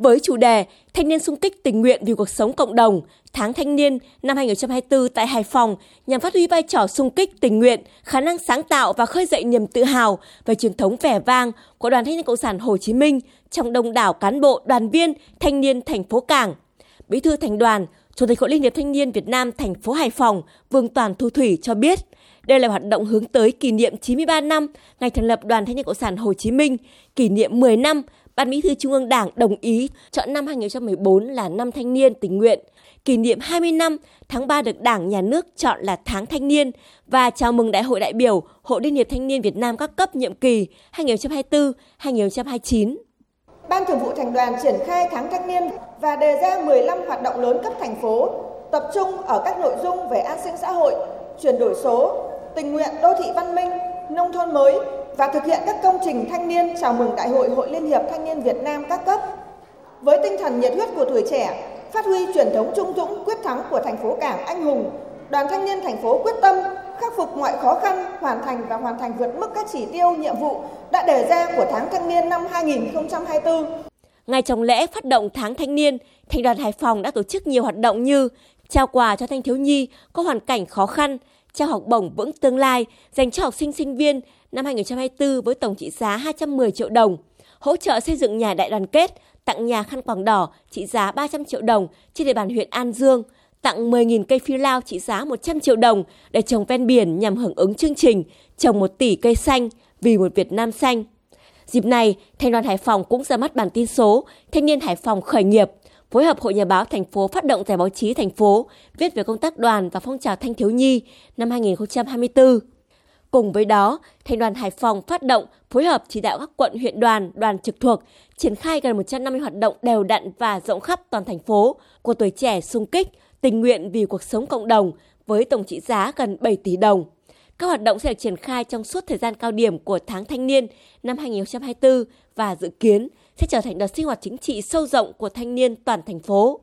với chủ đề Thanh niên sung kích tình nguyện vì cuộc sống cộng đồng, tháng thanh niên năm 2024 tại Hải Phòng nhằm phát huy vai trò sung kích tình nguyện, khả năng sáng tạo và khơi dậy niềm tự hào về truyền thống vẻ vang của Đoàn Thanh niên Cộng sản Hồ Chí Minh trong đông đảo cán bộ, đoàn viên, thanh niên thành phố Cảng. Bí thư thành đoàn, Chủ tịch Hội Liên hiệp Thanh niên Việt Nam thành phố Hải Phòng Vương Toàn Thu Thủy cho biết, đây là hoạt động hướng tới kỷ niệm 93 năm ngày thành lập Đoàn Thanh niên Cộng sản Hồ Chí Minh, kỷ niệm 10 năm Ban Bí thư Trung ương Đảng đồng ý chọn năm 2014 là năm thanh niên tình nguyện, kỷ niệm 20 năm tháng 3 được Đảng, Nhà nước chọn là tháng thanh niên và chào mừng Đại hội đại biểu Hội Liên hiệp Thanh niên Việt Nam các cấp nhiệm kỳ 2024-2029. Ban Thường vụ Thành đoàn triển khai tháng thanh niên và đề ra 15 hoạt động lớn cấp thành phố, tập trung ở các nội dung về an sinh xã hội, chuyển đổi số, tình nguyện đô thị văn minh, nông thôn mới và thực hiện các công trình thanh niên chào mừng Đại hội Hội Liên hiệp Thanh niên Việt Nam các cấp. Với tinh thần nhiệt huyết của tuổi trẻ, phát huy truyền thống trung dũng quyết thắng của thành phố Cảng anh hùng, Đoàn Thanh niên thành phố quyết tâm khắc phục mọi khó khăn, hoàn thành và hoàn thành vượt mức các chỉ tiêu nhiệm vụ đã đề ra của tháng thanh niên năm 2024. Ngay trong lễ phát động tháng thanh niên, Thành đoàn Hải Phòng đã tổ chức nhiều hoạt động như trao quà cho thanh thiếu nhi có hoàn cảnh khó khăn, trao học bổng vững tương lai dành cho học sinh sinh viên năm 2024 với tổng trị giá 210 triệu đồng, hỗ trợ xây dựng nhà đại đoàn kết, tặng nhà khăn quàng đỏ trị giá 300 triệu đồng trên địa bàn huyện An Dương, tặng 10.000 cây phi lao trị giá 100 triệu đồng để trồng ven biển nhằm hưởng ứng chương trình trồng 1 tỷ cây xanh vì một Việt Nam xanh. Dịp này, Thành đoàn Hải Phòng cũng ra mắt bản tin số Thanh niên Hải Phòng khởi nghiệp, phối hợp Hội Nhà báo thành phố phát động giải báo chí thành phố viết về công tác đoàn và phong trào thanh thiếu nhi năm 2024. Cùng với đó, Thành đoàn Hải Phòng phát động phối hợp chỉ đạo các quận huyện đoàn, đoàn trực thuộc triển khai gần 150 hoạt động đều đặn và rộng khắp toàn thành phố của tuổi trẻ sung kích, tình nguyện vì cuộc sống cộng đồng với tổng trị giá gần 7 tỷ đồng. Các hoạt động sẽ được triển khai trong suốt thời gian cao điểm của tháng thanh niên năm 2024 và dự kiến sẽ trở thành đợt sinh hoạt chính trị sâu rộng của thanh niên toàn thành phố.